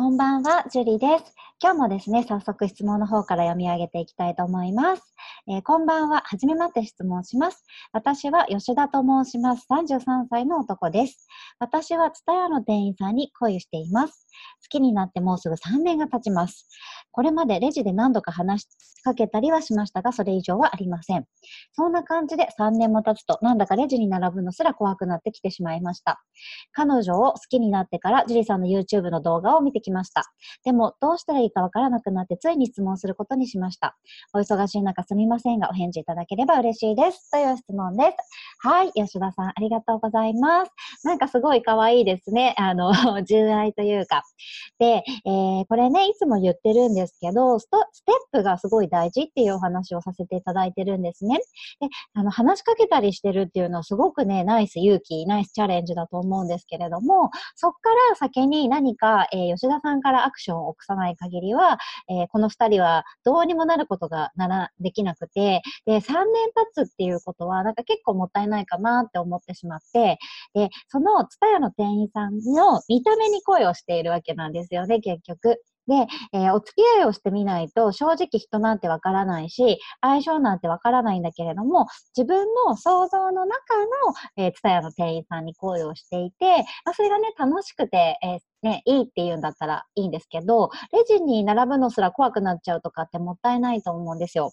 こんばんは、ジュリです。今日もですね、早速質問の方から読み上げていきたいと思います。えー、こんばんは、はじめまって質問します。私は吉田と申します。33歳の男です。私はツタヤの店員さんに恋しています。好きになってもうすぐ3年が経ちます。これまでレジで何度か話しかけたりはしましたが、それ以上はありません。そんな感じで3年も経つと、なんだかレジに並ぶのすら怖くなってきてしまいました。彼女を好きになってから、ジュリさんの YouTube の動画を見てきました。でも、どうしたらいいかわからなくなって、ついに質問することにしました。お忙しい中すみませんが、お返事いただければ嬉しいです。という質問です。はい、吉田さん、ありがとうございます。なんかすごい可愛いですね。あの、純愛というか。で、えー、これね、いつも言ってるんですけど、ステップがすごい大事っていうお話をさせていただいてるんですね。で、あの、話しかけたりしてるっていうのはすごくね、ナイス勇気、ナイスチャレンジだと思うんですけれども、そっから先に何か、えー、吉田さんからアクションを起こさない限りは、えー、この二人はどうにもなることがなら、できなくて、で、3年経つっていうことは、なんか結構もったいないかなって思ってしまって、で、そのツタヤの店員さんの見た目に恋をしているわけなんですよね、結局。で、えー、お付き合いをしてみないと正直人なんてわからないし、相性なんてわからないんだけれども、自分の想像の中の、えー、ツタヤの店員さんに恋をしていて、まあ、それがね、楽しくて、えーね、いいって言うんだったらいいんですけど、レジに並ぶのすら怖くなっちゃうとかってもったいないと思うんですよ。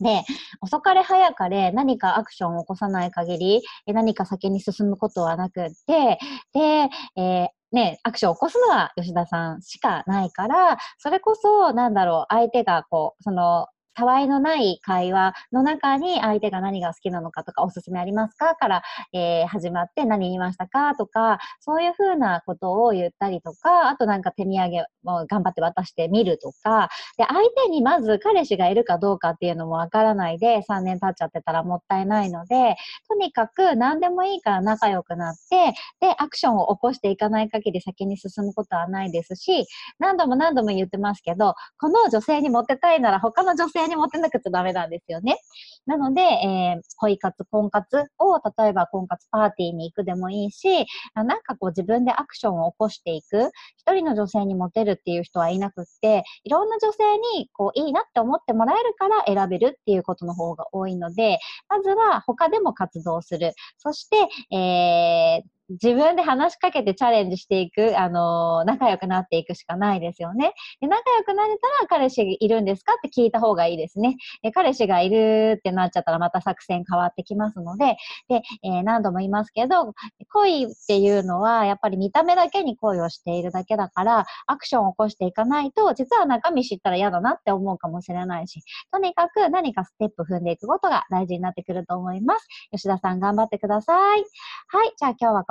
で、遅かれ早かれ何かアクションを起こさない限り、何か先に進むことはなくって、で、えーね、アクションを起こすのは吉田さんしかないから、それこそ、なんだろう、相手がこう、その、たわいのない会話の中に相手が何が好きなのかとかおすすめありますかから、えー、始まって何言いましたかとか、そういうふうなことを言ったりとか、あとなんか手土産を頑張って渡してみるとか、で、相手にまず彼氏がいるかどうかっていうのもわからないで3年経っちゃってたらもったいないので、とにかく何でもいいから仲良くなって、で、アクションを起こしていかない限り先に進むことはないですし、何度も何度も言ってますけど、この女性にモテたいなら他の女性に持ってなくちゃダメなんですよね。なので、えー、恋活、婚活を、例えば婚活パーティーに行くでもいいし、なんかこう自分でアクションを起こしていく。一人の女性にモテるっていう人はいなくって、いろんな女性にこういいなって思ってもらえるから選べるっていうことの方が多いので、まずは他でも活動する。そして、えー、自分で話しかけてチャレンジしていく、あの、仲良くなっていくしかないですよね。で仲良くなれたら彼氏いるんですかって聞いた方がいいですね。で彼氏がいるってなっちゃったらまた作戦変わってきますので、で、えー、何度も言いますけど、恋っていうのはやっぱり見た目だけに恋をしているだけだから、アクションを起こしていかないと、実は中身知ったら嫌だなって思うかもしれないし、とにかく何かステップ踏んでいくことが大事になってくると思います。吉田さん頑張ってください。はい、じゃあ今日は